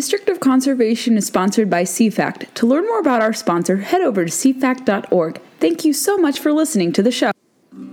District of Conservation is sponsored by CFACT. To learn more about our sponsor, head over to cfact.org. Thank you so much for listening to the show.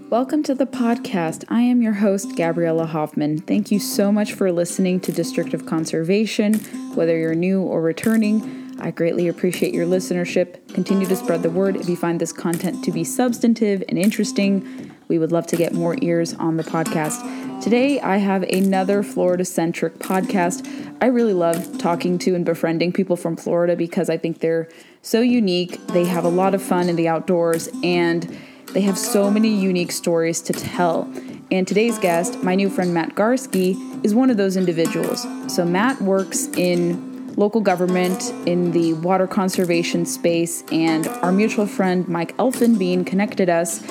Welcome to the podcast. I am your host, Gabriella Hoffman. Thank you so much for listening to District of Conservation. Whether you're new or returning, I greatly appreciate your listenership. Continue to spread the word if you find this content to be substantive and interesting. We would love to get more ears on the podcast. Today, I have another Florida centric podcast. I really love talking to and befriending people from Florida because I think they're so unique. They have a lot of fun in the outdoors and they have so many unique stories to tell. And today's guest, my new friend Matt Garsky, is one of those individuals. So, Matt works in local government in the water conservation space, and our mutual friend Mike Elfenbein connected us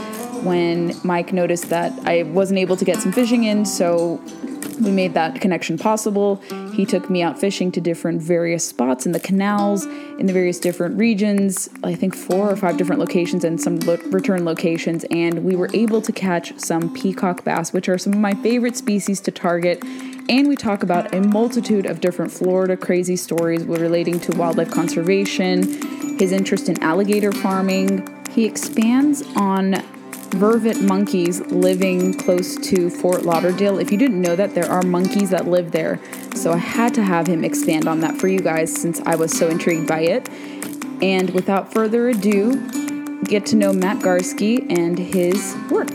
when Mike noticed that I wasn't able to get some fishing in, so we made that connection possible. He took me out fishing to different various spots in the canals, in the various different regions, I think four or five different locations and some lo- return locations, and we were able to catch some peacock bass, which are some of my favorite species to target. And we talk about a multitude of different Florida crazy stories relating to wildlife conservation, his interest in alligator farming. He expands on vervet monkeys living close to Fort Lauderdale. If you didn't know that, there are monkeys that live there. So I had to have him expand on that for you guys since I was so intrigued by it. And without further ado, get to know Matt Garsky and his work.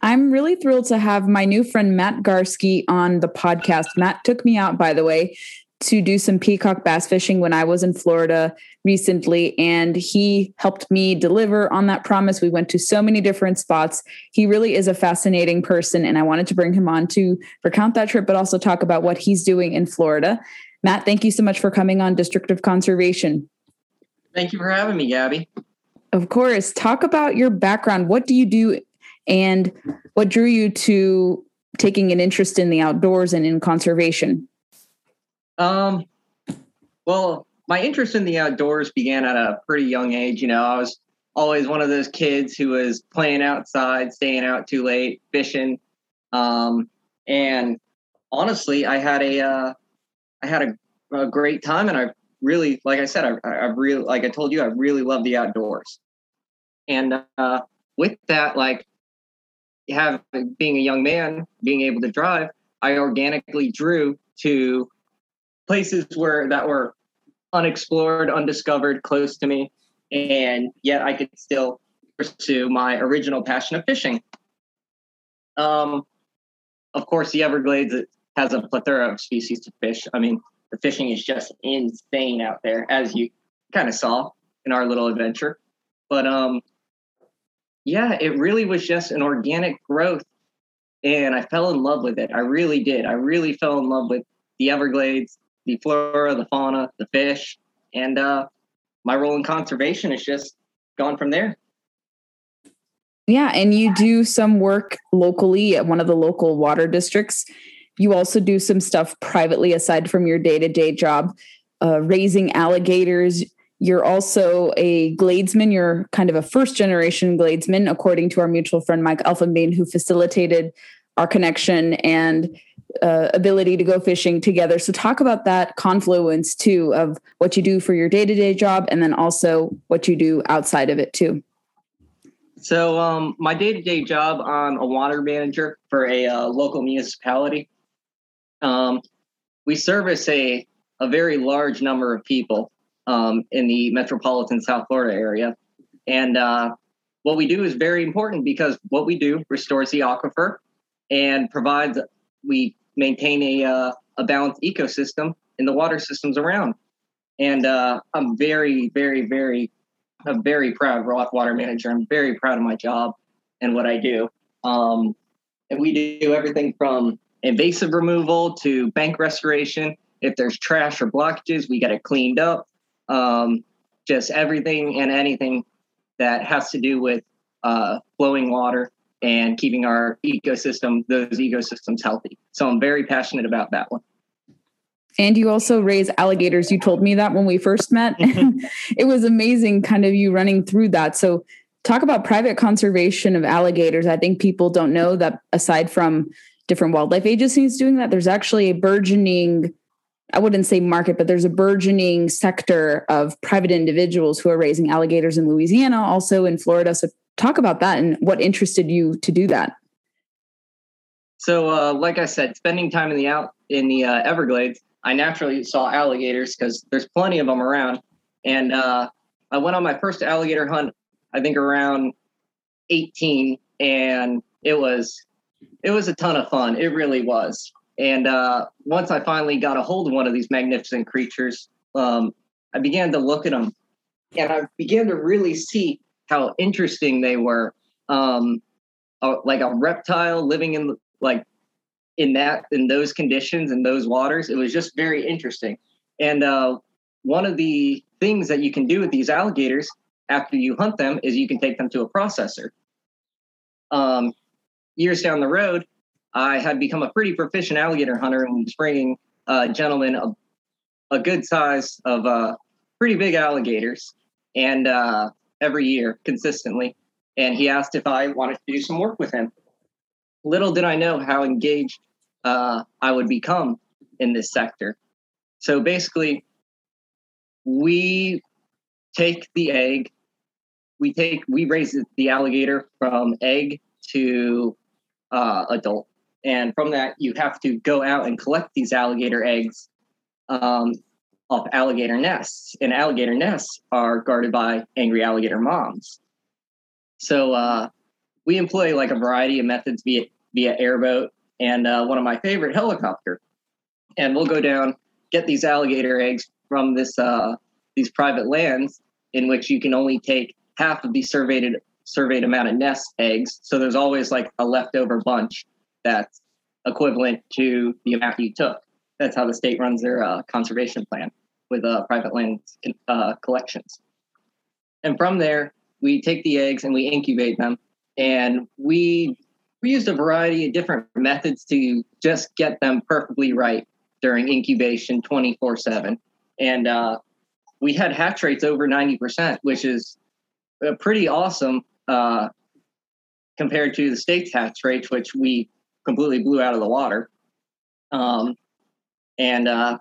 I'm really thrilled to have my new friend Matt Garsky on the podcast. Matt took me out, by the way, to do some peacock bass fishing when I was in Florida recently, and he helped me deliver on that promise. We went to so many different spots. He really is a fascinating person, and I wanted to bring him on to recount that trip, but also talk about what he's doing in Florida. Matt, thank you so much for coming on District of Conservation. Thank you for having me, Gabby. Of course. Talk about your background. What do you do, and what drew you to taking an interest in the outdoors and in conservation? Um, well, my interest in the outdoors began at a pretty young age. You know, I was always one of those kids who was playing outside, staying out too late, fishing. Um, and honestly, I had a, uh, I had a, a, great time, and I really, like I said, I, I really, like I told you, I really love the outdoors. And uh, with that, like, have being a young man, being able to drive, I organically drew to places where that were unexplored, undiscovered, close to me, and yet I could still pursue my original passion of fishing. Um, of course, the Everglades has a plethora of species to fish. I mean, the fishing is just insane out there, as you kind of saw in our little adventure. But um, yeah, it really was just an organic growth, and I fell in love with it. I really did. I really fell in love with the Everglades, the flora, the fauna, the fish, and uh, my role in conservation has just gone from there. Yeah, and you do some work locally at one of the local water districts. You also do some stuff privately aside from your day to day job, uh, raising alligators. You're also a gladesman. You're kind of a first generation gladesman, according to our mutual friend Mike Elfenbein, who facilitated our connection and uh, ability to go fishing together. So, talk about that confluence too of what you do for your day to day job and then also what you do outside of it too. So, um, my day to day job, I'm a water manager for a uh, local municipality. Um, we service a, a very large number of people um, in the metropolitan South Florida area. And uh, what we do is very important because what we do restores the aquifer and provides we maintain a uh, a balanced ecosystem in the water systems around. And uh, I'm very, very, very, a very proud water manager. I'm very proud of my job and what I do. Um, and we do everything from invasive removal to bank restoration. If there's trash or blockages, we get it cleaned up. Um, just everything and anything that has to do with uh, flowing water and keeping our ecosystem, those ecosystems healthy. So I'm very passionate about that one. And you also raise alligators. You told me that when we first met. Mm-hmm. it was amazing, kind of you running through that. So, talk about private conservation of alligators. I think people don't know that aside from different wildlife agencies doing that, there's actually a burgeoning I wouldn't say market, but there's a burgeoning sector of private individuals who are raising alligators in Louisiana, also in Florida. So talk about that and what interested you to do that. So, uh, like I said, spending time in the out in the uh, Everglades, I naturally saw alligators because there's plenty of them around. And uh, I went on my first alligator hunt, I think around 18, and it was it was a ton of fun. It really was. And uh, once I finally got a hold of one of these magnificent creatures, um, I began to look at them, and I began to really see how interesting they were. Um, like a reptile living in like in that in those conditions in those waters. It was just very interesting. And uh, one of the things that you can do with these alligators after you hunt them is you can take them to a processor. Um, years down the road, I had become a pretty proficient alligator hunter and was bringing a gentleman a, a good size of uh, pretty big alligators and uh, every year consistently. And he asked if I wanted to do some work with him. Little did I know how engaged uh, I would become in this sector. So basically, we take the egg, we take we raise the alligator from egg to uh, adult. And from that, you have to go out and collect these alligator eggs um, off alligator nests. And alligator nests are guarded by angry alligator moms. So uh, we employ like a variety of methods via, via airboat and uh, one of my favorite helicopter. And we'll go down, get these alligator eggs from this uh, these private lands in which you can only take half of the surveyed surveyed amount of nest eggs. So there's always like a leftover bunch that's equivalent to the amount you took. That's how the state runs their uh, conservation plan with uh, private land uh, collections. And from there, we take the eggs and we incubate them. And we we used a variety of different methods to just get them perfectly right during incubation 24 7. And uh, we had hatch rates over 90%, which is pretty awesome uh, compared to the state's hatch rates, which we completely blew out of the water. Um, and uh,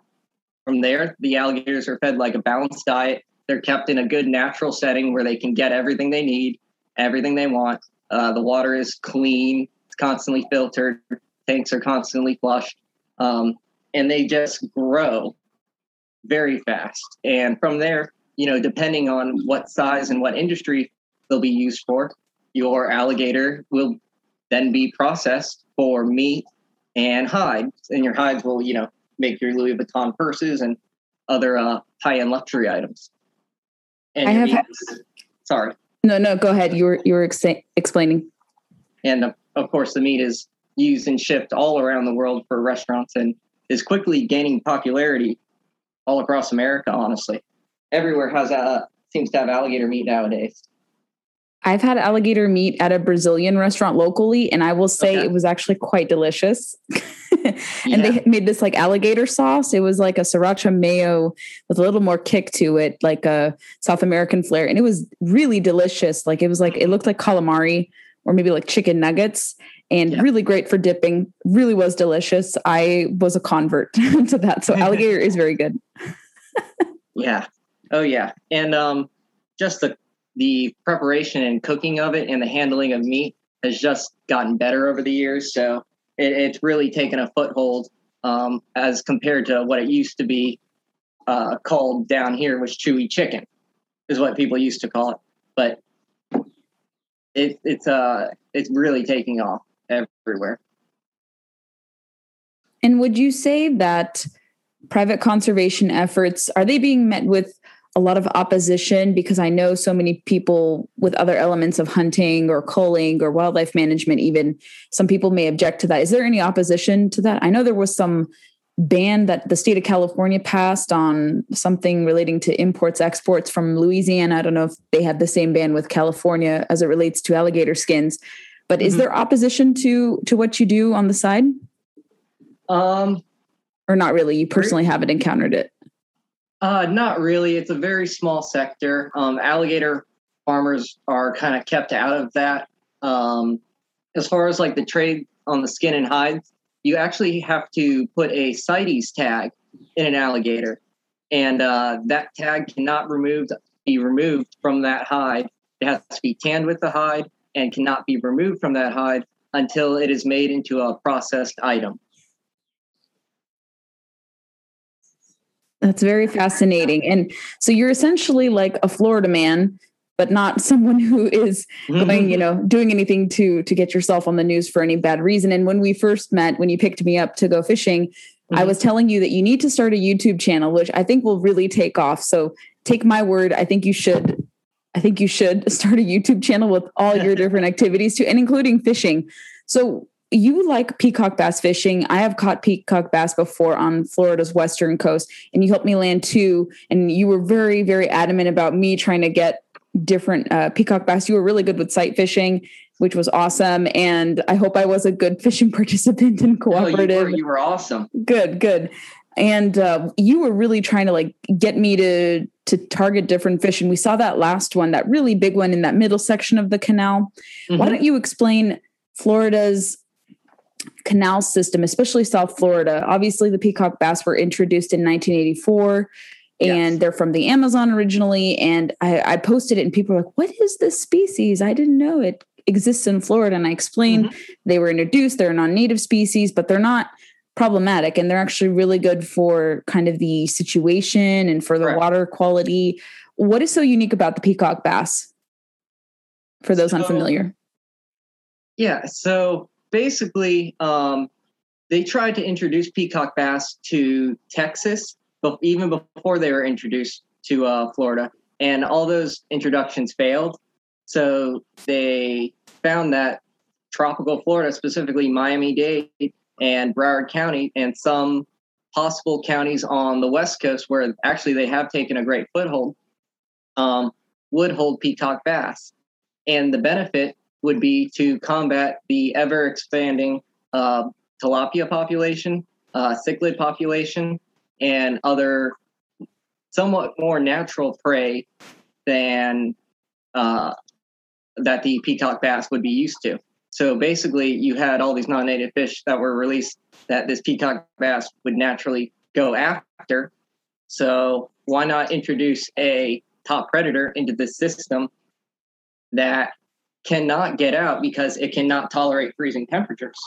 from there, the alligators are fed like a balanced diet. They're kept in a good natural setting where they can get everything they need, everything they want. Uh, the water is clean, it's constantly filtered, tanks are constantly flushed, um, and they just grow very fast. And from there, you know, depending on what size and what industry they'll be used for, your alligator will then be processed for meat and hides, and your hides will, you know, make your Louis Vuitton purses and other uh, high-end luxury items. And I have. Had, sorry. No, no. Go ahead. You were you were ex- explaining. And uh, of course, the meat is used and shipped all around the world for restaurants and is quickly gaining popularity all across America. Honestly, everywhere has a uh, seems to have alligator meat nowadays. I've had alligator meat at a Brazilian restaurant locally, and I will say okay. it was actually quite delicious. and yeah. they made this like alligator sauce. It was like a sriracha mayo with a little more kick to it, like a South American flair. And it was really delicious. Like it was like, it looked like calamari or maybe like chicken nuggets and yeah. really great for dipping. Really was delicious. I was a convert to that. So alligator is very good. yeah. Oh, yeah. And um, just the the preparation and cooking of it and the handling of meat has just gotten better over the years. So it, it's really taken a foothold um, as compared to what it used to be uh, called down here was chewy chicken, is what people used to call it. But it, it's uh, it's really taking off everywhere. And would you say that private conservation efforts are they being met with a lot of opposition because I know so many people with other elements of hunting or culling or wildlife management, even some people may object to that. Is there any opposition to that? I know there was some ban that the state of California passed on something relating to imports, exports from Louisiana. I don't know if they have the same ban with California as it relates to alligator skins. But mm-hmm. is there opposition to to what you do on the side? Um, or not really? You personally haven't encountered it. Uh, not really. It's a very small sector. Um, alligator farmers are kind of kept out of that. Um, as far as like the trade on the skin and hides, you actually have to put a CITES tag in an alligator, and uh, that tag cannot removed be removed from that hide. It has to be tanned with the hide and cannot be removed from that hide until it is made into a processed item. That's very fascinating. And so you're essentially like a Florida man, but not someone who is going, you know, doing anything to to get yourself on the news for any bad reason. And when we first met, when you picked me up to go fishing, mm-hmm. I was telling you that you need to start a YouTube channel, which I think will really take off. So take my word, I think you should I think you should start a YouTube channel with all your different activities too, and including fishing. So you like peacock bass fishing. I have caught peacock bass before on Florida's western coast, and you helped me land two. And you were very, very adamant about me trying to get different uh, peacock bass. You were really good with sight fishing, which was awesome. And I hope I was a good fishing participant and cooperative. No, you, were, you were awesome. Good, good. And uh, you were really trying to like get me to to target different fish. And we saw that last one, that really big one in that middle section of the canal. Mm-hmm. Why don't you explain Florida's canal system, especially South Florida. Obviously, the peacock bass were introduced in 1984 and yes. they're from the Amazon originally. And I, I, posted it, and people were like, What is this species? I didn't know it exists in Florida. And I explained mm-hmm. they were introduced, they're a non native species, but they're not problematic and they're actually really good for kind of the situation and for the Correct. water quality. What is so unique about the peacock bass for those so, unfamiliar? Yeah, so basically, um, they tried to introduce peacock bass to Texas, but even before they were introduced to uh, Florida, and all those introductions failed. So they found that tropical Florida, specifically Miami Dade and Broward County, and some possible counties on the West Coast where actually they have taken a great foothold, um, would hold peacock bass. And the benefit would be to combat the ever expanding uh, tilapia population, uh, cichlid population, and other somewhat more natural prey than uh, that the peacock bass would be used to. So basically, you had all these non-native fish that were released that this peacock bass would naturally go after. So why not introduce a top predator into the system that cannot get out because it cannot tolerate freezing temperatures.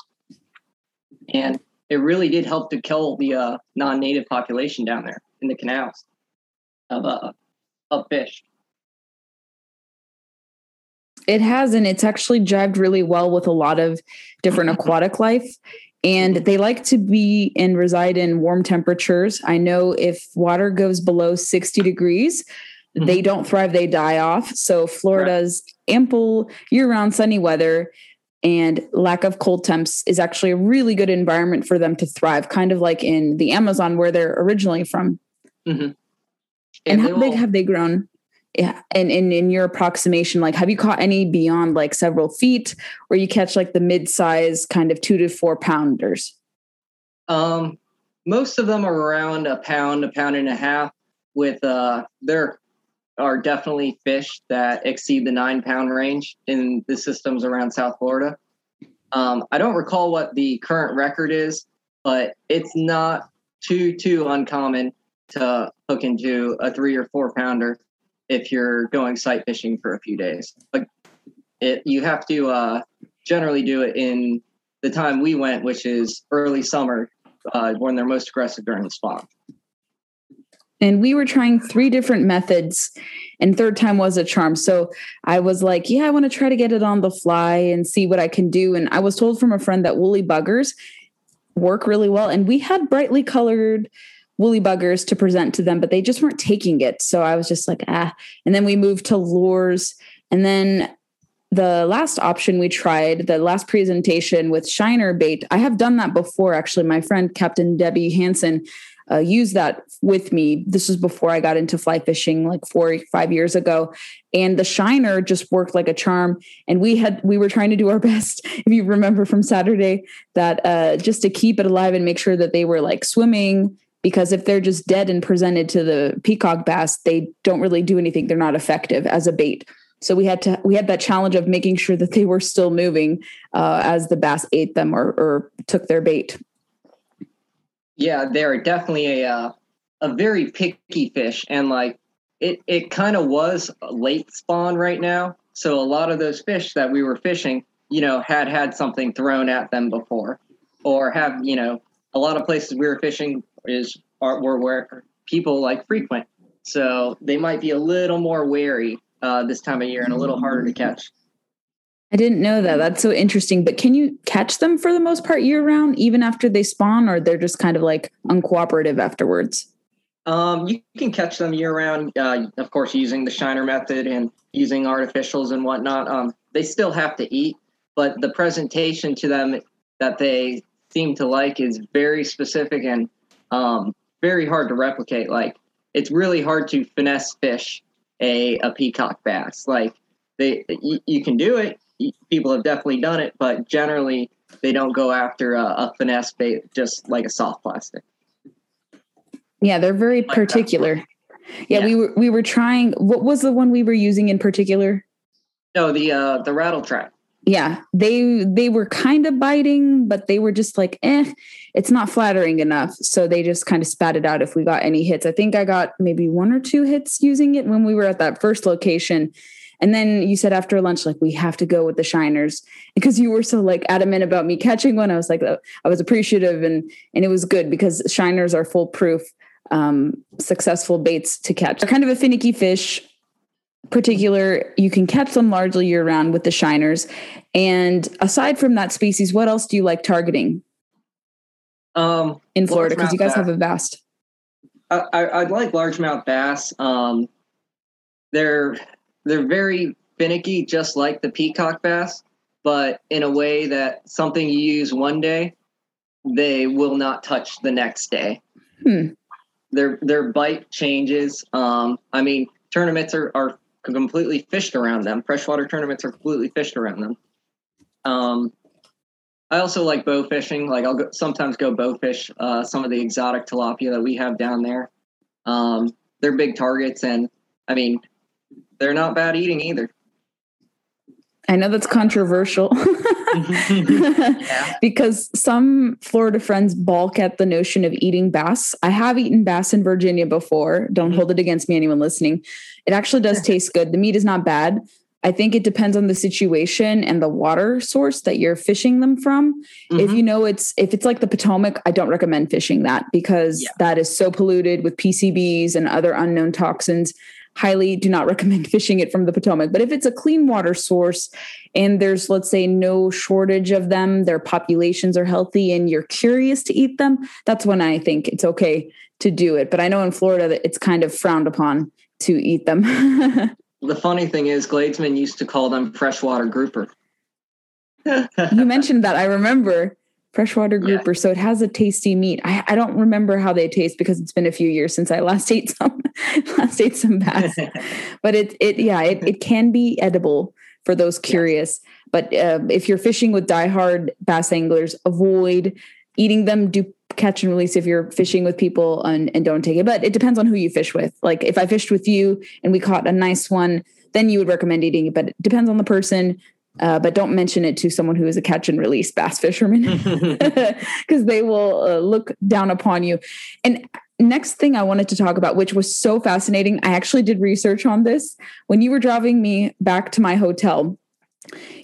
And it really did help to kill the uh, non-native population down there in the canals of uh, of fish. It has, and it's actually jived really well with a lot of different aquatic life. And they like to be and reside in warm temperatures. I know if water goes below 60 degrees, Mm-hmm. They don't thrive, they die off. So Florida's right. ample year-round sunny weather and lack of cold temps is actually a really good environment for them to thrive, kind of like in the Amazon where they're originally from. Mm-hmm. And, and how big have they grown? Yeah. And in, in your approximation, like have you caught any beyond like several feet or you catch like the mid-size kind of two to four pounders? Um, most of them are around a pound, a pound and a half with uh they're are definitely fish that exceed the nine pound range in the systems around South Florida. Um, I don't recall what the current record is, but it's not too too uncommon to hook into a three or four pounder if you're going sight fishing for a few days. But it you have to uh, generally do it in the time we went, which is early summer, uh, when they're most aggressive during the spawn and we were trying three different methods and third time was a charm. So i was like yeah i want to try to get it on the fly and see what i can do. And i was told from a friend that woolly buggers work really well and we had brightly colored woolly buggers to present to them but they just weren't taking it. So i was just like ah. And then we moved to lures. And then the last option we tried, the last presentation with Shiner bait, I have done that before. Actually, my friend Captain Debbie Hanson uh, use that with me. This was before I got into fly fishing, like four, five years ago. And the shiner just worked like a charm. And we had, we were trying to do our best, if you remember from Saturday, that uh, just to keep it alive and make sure that they were like swimming. Because if they're just dead and presented to the peacock bass, they don't really do anything. They're not effective as a bait. So we had to we had that challenge of making sure that they were still moving uh, as the bass ate them or, or took their bait yeah, they're definitely a uh, a very picky fish, and like it it kind of was late spawn right now. So a lot of those fish that we were fishing, you know, had had something thrown at them before, or have you know a lot of places we were fishing is are were where people like frequent, so they might be a little more wary uh, this time of year and a little harder to catch. I didn't know that. That's so interesting. But can you catch them for the most part year round, even after they spawn, or they're just kind of like uncooperative afterwards? Um, you can catch them year round, uh, of course, using the shiner method and using artificials and whatnot. Um, they still have to eat, but the presentation to them that they seem to like is very specific and um, very hard to replicate. Like it's really hard to finesse fish a, a peacock bass. Like they, you, you can do it. People have definitely done it, but generally they don't go after a, a finesse bait just like a soft plastic. Yeah, they're very like particular. Yeah, yeah, we were we were trying. What was the one we were using in particular? No, the uh the rattle trap. Yeah, they they were kind of biting, but they were just like, eh, it's not flattering enough. So they just kind of spat it out if we got any hits. I think I got maybe one or two hits using it when we were at that first location. And then you said after lunch, like, we have to go with the shiners because you were so like adamant about me catching one. I was like, I was appreciative and and it was good because shiners are foolproof um, successful baits to catch. They're kind of a finicky fish. Particular, you can catch them largely year round with the shiners. And aside from that species, what else do you like targeting? Um, in Florida, because you guys bass. have a vast. I, I, would like largemouth bass. Um, they're they're very finicky, just like the peacock bass, but in a way that something you use one day, they will not touch the next day. Hmm their their bite changes. Um, I mean, tournaments are, are completely fished around them. Freshwater tournaments are completely fished around them. Um, I also like bow fishing. Like I'll go, sometimes go bow fish uh, some of the exotic tilapia that we have down there. Um, they're big targets, and I mean, they're not bad eating either. I know that's controversial because some Florida friends balk at the notion of eating bass. I have eaten bass in Virginia before. Don't mm-hmm. hold it against me, anyone listening. It actually does taste good. The meat is not bad. I think it depends on the situation and the water source that you're fishing them from. Mm-hmm. If you know it's if it's like the Potomac, I don't recommend fishing that because yeah. that is so polluted with PCBs and other unknown toxins highly do not recommend fishing it from the Potomac. But if it's a clean water source and there's, let's say, no shortage of them, their populations are healthy, and you're curious to eat them, that's when I think it's okay to do it. But I know in Florida that it's kind of frowned upon to eat them. the funny thing is, Gladesman used to call them freshwater grouper. you mentioned that. I remember freshwater grouper. Yeah. So it has a tasty meat. I, I don't remember how they taste because it's been a few years since I last ate some last ate some bass. but it it yeah it it can be edible for those curious. Yeah. But uh, if you're fishing with diehard bass anglers, avoid eating them. Do catch and release if you're fishing with people and, and don't take it. But it depends on who you fish with. Like if I fished with you and we caught a nice one, then you would recommend eating it. But it depends on the person uh, but don't mention it to someone who is a catch and release bass fisherman because they will uh, look down upon you. And next thing I wanted to talk about, which was so fascinating, I actually did research on this. When you were driving me back to my hotel,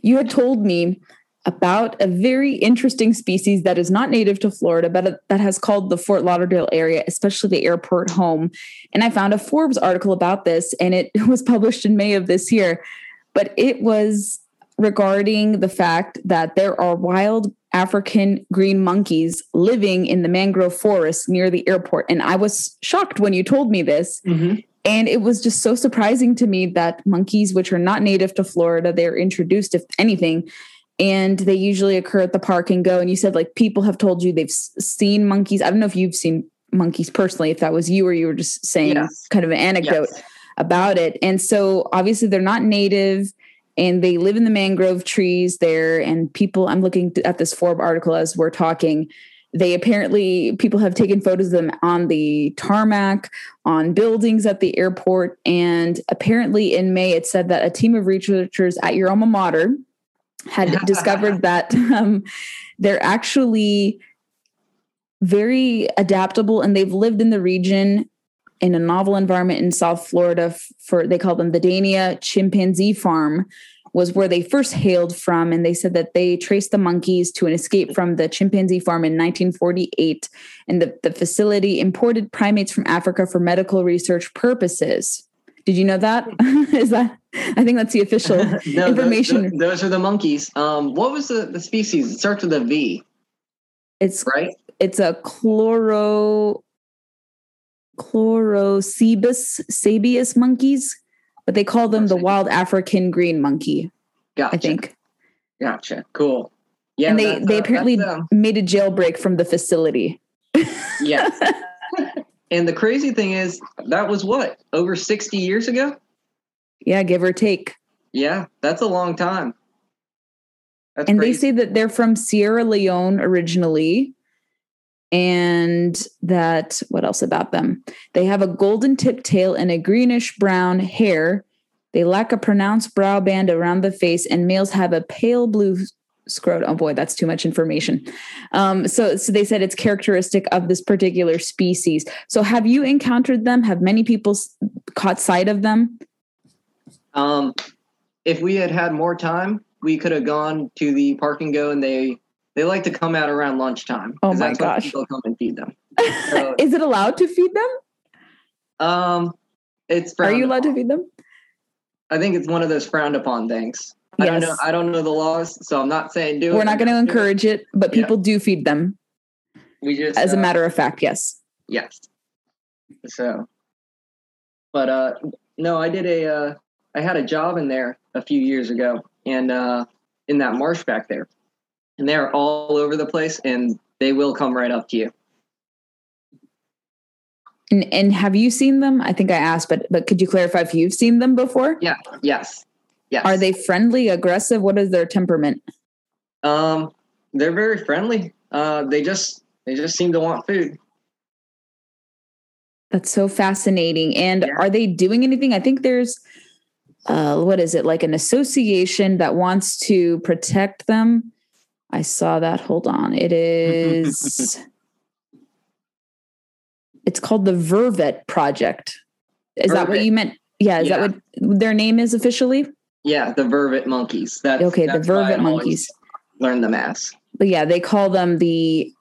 you had told me about a very interesting species that is not native to Florida, but that has called the Fort Lauderdale area, especially the airport home. And I found a Forbes article about this, and it was published in May of this year. But it was regarding the fact that there are wild African green monkeys living in the mangrove forest near the airport. And I was shocked when you told me this. Mm-hmm. And it was just so surprising to me that monkeys, which are not native to Florida, they're introduced, if anything, and they usually occur at the park and go. And you said, like, people have told you they've seen monkeys. I don't know if you've seen monkeys personally, if that was you or you were just saying yes. kind of an anecdote yes. about it. And so obviously they're not native and they live in the mangrove trees there. And people i'm looking at this Forbes article as we're talking. They apparently people have taken photos of them on the tarmac on buildings at the airport. And apparently in may it said that a team of researchers at your alma mater had discovered that um, they're actually very adaptable and they've lived in the region in a novel environment in South Florida for they call them the Dania chimpanzee farm was where they first hailed from and they said that they traced the monkeys to an escape from the chimpanzee farm in 1948 and the, the facility imported primates from Africa for medical research purposes. Did you know that? Is that I think that's the official no, information. Those, those, are the monkeys. Um, what was the, the species? It starts with a V. It's right. It's a chloro Chlorocebus sabaeus monkeys, but they call them the wild African green monkey. Gotcha. I think. Gotcha. Cool. Yeah. And they, they uh, apparently made a jailbreak from the facility. yes. and the crazy thing is, that was what, over 60 years ago? Yeah, give or take. Yeah, that's a long time. That's and crazy. they say that they're from Sierra Leone originally and that what else about them? They have a golden tip tail and a greenish brown hair. They lack a pronounced brow band around the face, and males have a pale blue scrotum. Oh boy, that's too much information. Um, so, so they said it's characteristic of this particular species. So, have you encountered them? Have many people caught sight of them? Um, if we had had more time, we could have gone to the park and go, and they they like to come out around lunchtime. Oh my gosh! People come and feed them. So, Is it allowed to feed them? Um, it's. Are you allowed upon. to feed them? I think it's one of those frowned upon things. Yes. I don't know. I don't know the laws, so I'm not saying do We're it. Not going to encourage it, it but people yeah. do feed them. We just, as uh, a matter of fact, yes. Yes. So, but uh, no, I did a. Uh, I had a job in there a few years ago, and uh, in that marsh back there, and they're all over the place and they will come right up to you. And, and have you seen them? I think I asked, but but could you clarify if you've seen them before? Yeah. Yes. Yes. Are they friendly, aggressive? What is their temperament? Um, they're very friendly. Uh, they just they just seem to want food. That's so fascinating. And yeah. are they doing anything? I think there's uh, what is it like an association that wants to protect them I saw that. Hold on. It is. it's called the Vervet Project. Is Vervet. that what you meant? Yeah. Is yeah. that what their name is officially? Yeah, the Vervet Monkeys. That's, okay, that's the Vervet Monkeys. Learn the mass. But yeah, they call them the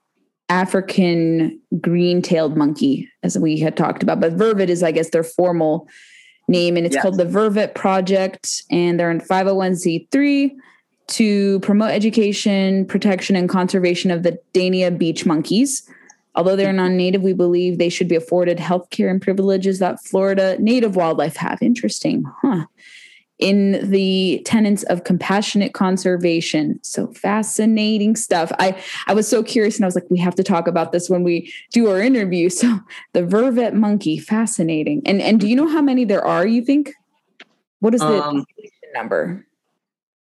African green-tailed monkey, as we had talked about. But Vervet is, I guess, their formal name, and it's yes. called the Vervet Project, and they're in 501c3 to promote education, protection, and conservation of the Dania beach monkeys. Although they're non native, we believe they should be afforded health care and privileges that Florida native wildlife have. Interesting, huh? In the tenets of compassionate conservation. So fascinating stuff. I, I was so curious and I was like, we have to talk about this when we do our interview. So the vervet monkey, fascinating. And and do you know how many there are, you think? What is the um, number?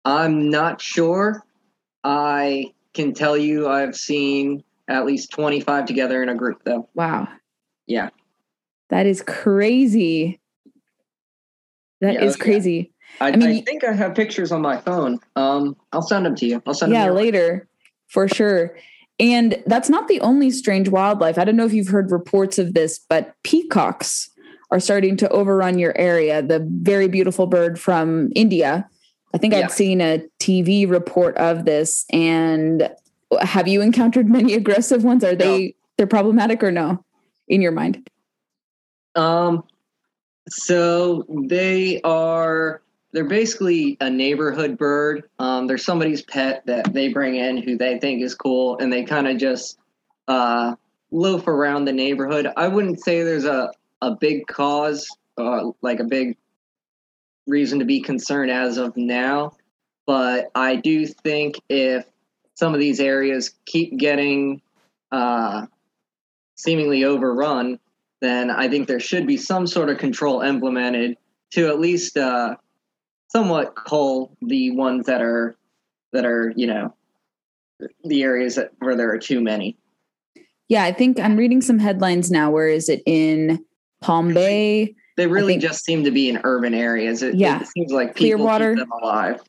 I'm not sure. I can tell you I've seen at least 25 together in a group, though. Wow. Yeah. That is crazy. That yeah, is crazy. Yeah. I, I, mean, I think I have pictures on my phone. Um, I'll send them to you. I'll send yeah, them. Yeah, later for sure. And that's not the only strange wildlife. I don't know if you've heard reports of this, but peacocks are starting to overrun your area. The very beautiful bird from India I think yeah. I'd seen a TV report of this. And have you encountered many aggressive ones? Are they no. they're problematic or no in your mind? Um, so they are they're basically a neighborhood bird. Um, they're somebody's pet that they bring in who they think is cool, and they kind of just uh, loaf around the neighborhood. I wouldn't say there's a a big cause, uh, like a big reason to be concerned as of now. But I do think if some of these areas keep getting uh, seemingly overrun, then I think there should be some sort of control implemented to at least uh, somewhat cull the ones that are that are you know the areas that, where there are too many. Yeah, I think I'm reading some headlines now. Where is it in Palm Bay? They really think, just seem to be in urban areas. It, yeah. it seems like people Clearwater, keep them alive.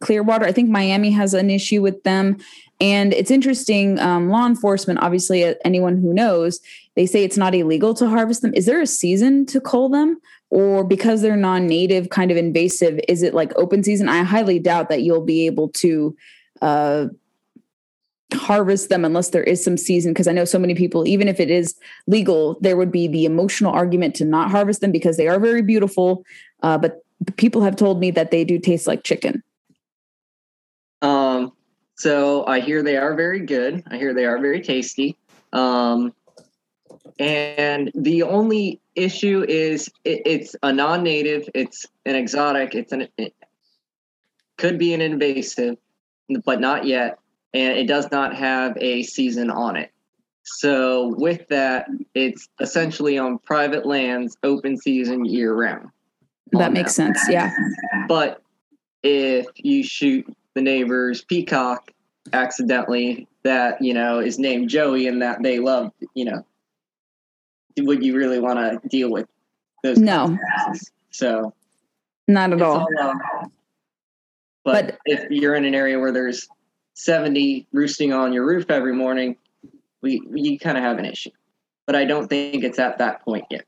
Clearwater. I think Miami has an issue with them. And it's interesting, um, law enforcement, obviously, uh, anyone who knows, they say it's not illegal to harvest them. Is there a season to cull them? Or because they're non native, kind of invasive, is it like open season? I highly doubt that you'll be able to uh, harvest them unless there is some season. Because I know so many people, even if it is legal, there would be the emotional argument to not harvest them because they are very beautiful. Uh, but people have told me that they do taste like chicken. Um, so I hear they are very good. I hear they are very tasty. Um, and the only issue is it, it's a non-native, it's an exotic, it's an it could be an invasive, but not yet, and it does not have a season on it. So with that, it's essentially on private lands, open season year round. That makes that. sense. Yeah. But if you shoot the neighbor's peacock accidentally that you know is named Joey and that they love you know would you really want to deal with those no so not at all, all uh, but, but if you're in an area where there's 70 roosting on your roof every morning we you kind of have an issue but i don't think it's at that point yet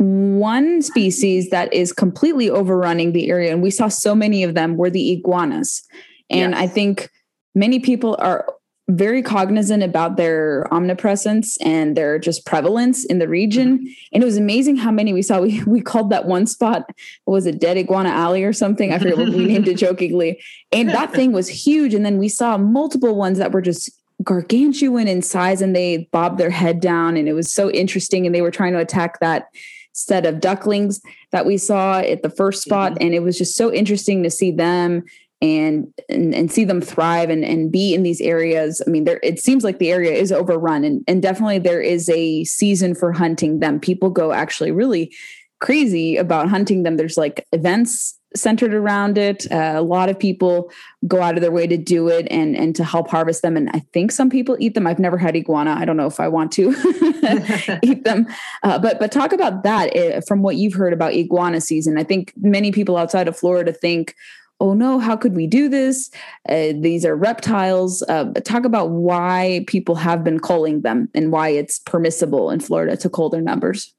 one species that is completely overrunning the area, and we saw so many of them, were the iguanas. And yes. I think many people are very cognizant about their omnipresence and their just prevalence in the region. Mm-hmm. And it was amazing how many we saw. We we called that one spot, was it Dead Iguana Alley or something? I forget what we named it jokingly. And that thing was huge. And then we saw multiple ones that were just gargantuan in size and they bobbed their head down. And it was so interesting. And they were trying to attack that set of ducklings that we saw at the first spot. Mm-hmm. And it was just so interesting to see them and, and and, see them thrive and, and be in these areas. I mean, there it seems like the area is overrun and, and definitely there is a season for hunting them. People go actually really crazy about hunting them. There's like events centered around it. Uh, a lot of people go out of their way to do it and and to help harvest them. And I think some people eat them. I've never had iguana. I don't know if I want to eat them. Uh, but but talk about that uh, from what you've heard about iguana season. I think many people outside of Florida think. Oh no, how could we do this? Uh, these are reptiles. Uh, talk about why people have been culling them and why it's permissible in Florida to cull their numbers.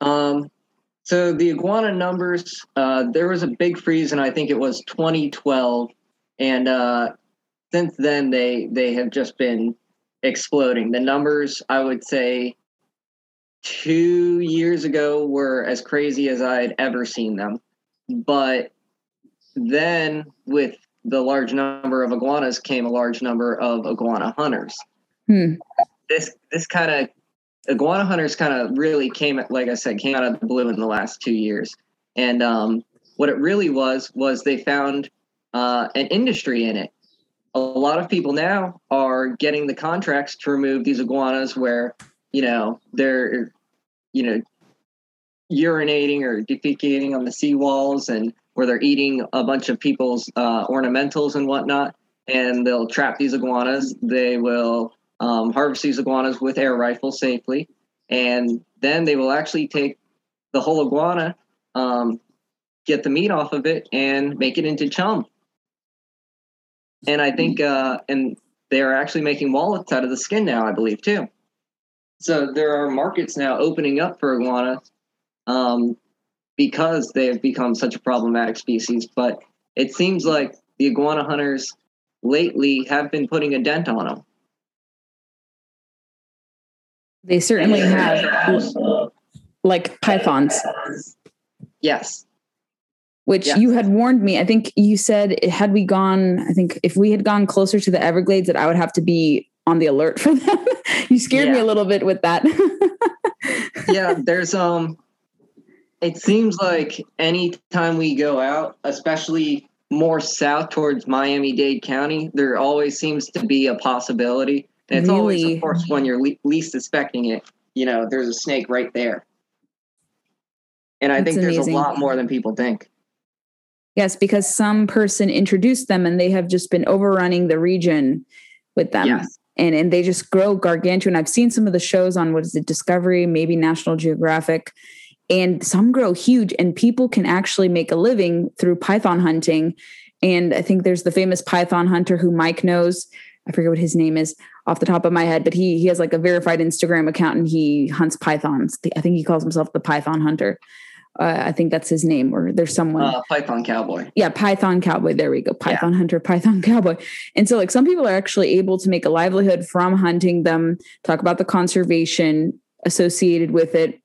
Um, so the iguana numbers, uh, there was a big freeze, and I think it was 2012, and uh, since then they they have just been exploding. The numbers, I would say, two years ago were as crazy as I'd ever seen them, but then with the large number of iguanas came a large number of iguana hunters. Hmm. This this kind of iguana hunters kind of really came, like I said, came out of the blue in the last two years. And um, what it really was was they found uh, an industry in it. A lot of people now are getting the contracts to remove these iguanas where you know they're you know urinating or defecating on the seawalls and where they're eating a bunch of people's uh, ornamentals and whatnot and they'll trap these iguanas they will um, harvest these iguanas with air rifles safely, and then they will actually take the whole iguana, um, get the meat off of it, and make it into chum. And I think, uh, and they are actually making wallets out of the skin now, I believe, too. So there are markets now opening up for iguana um, because they have become such a problematic species. But it seems like the iguana hunters lately have been putting a dent on them. They certainly have like pythons. Yes. Which yes. you had warned me. I think you said had we gone, I think if we had gone closer to the Everglades, that I would have to be on the alert for them. you scared yeah. me a little bit with that. yeah, there's um it seems like anytime we go out, especially more south towards Miami Dade County, there always seems to be a possibility and it's really? always, of course, when you're le- least suspecting it, you know, there's a snake right there. And I That's think there's amazing. a lot more than people think. Yes, because some person introduced them and they have just been overrunning the region with them. Yes. And, and they just grow gargantuan. I've seen some of the shows on what is it, Discovery, maybe National Geographic, and some grow huge. And people can actually make a living through python hunting And I think there's the famous python hunter who Mike knows. I forget what his name is off the top of my head, but he he has like a verified Instagram account and he hunts pythons. I think he calls himself the Python Hunter. Uh, I think that's his name, or there's someone. Uh, Python Cowboy. Yeah, Python Cowboy. There we go. Python yeah. Hunter, Python Cowboy. And so, like, some people are actually able to make a livelihood from hunting them, talk about the conservation associated with it,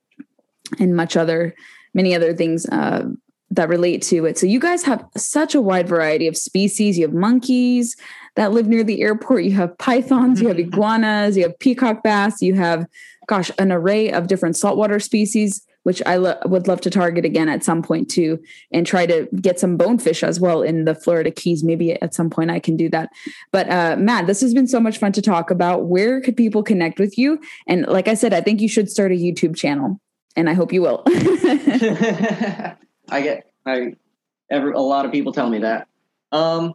and much other, many other things uh, that relate to it. So, you guys have such a wide variety of species. You have monkeys that live near the airport, you have pythons, you have iguanas, you have peacock bass, you have, gosh, an array of different saltwater species which I lo- would love to target again at some point too, and try to get some bonefish as well in the Florida Keys. Maybe at some point I can do that. But uh, Matt, this has been so much fun to talk about. Where could people connect with you? And like I said, I think you should start a YouTube channel, and I hope you will. I get I every a lot of people tell me that. Um,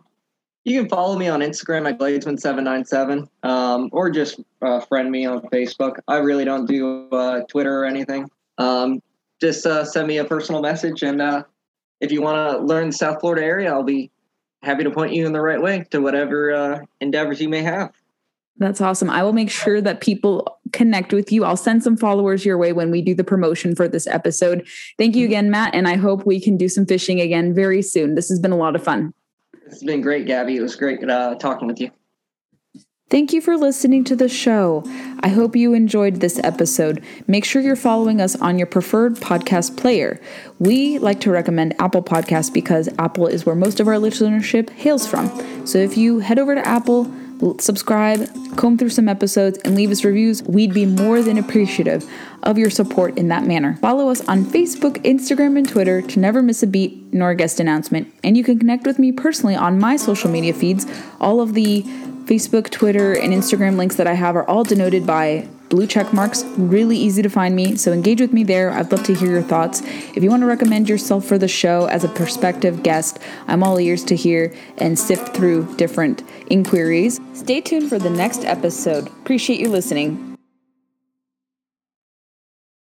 you can follow me on Instagram at Gladesman797 um, or just uh, friend me on Facebook. I really don't do uh, Twitter or anything um, just uh, send me a personal message. And uh, if you want to learn the South Florida area, I'll be happy to point you in the right way to whatever uh, endeavors you may have. That's awesome. I will make sure that people connect with you. I'll send some followers your way when we do the promotion for this episode. Thank you again, Matt. And I hope we can do some fishing again very soon. This has been a lot of fun. It's been great, Gabby. It was great uh, talking with you. Thank you for listening to the show. I hope you enjoyed this episode. Make sure you're following us on your preferred podcast player. We like to recommend Apple Podcasts because Apple is where most of our listenership hails from. So if you head over to Apple, subscribe, comb through some episodes, and leave us reviews, we'd be more than appreciative of your support in that manner. Follow us on Facebook, Instagram, and Twitter to never miss a beat nor a guest announcement. And you can connect with me personally on my social media feeds. All of the Facebook, Twitter, and Instagram links that I have are all denoted by blue check marks. Really easy to find me, so engage with me there. I'd love to hear your thoughts. If you want to recommend yourself for the show as a prospective guest, I'm all ears to hear and sift through different inquiries. Stay tuned for the next episode. Appreciate you listening.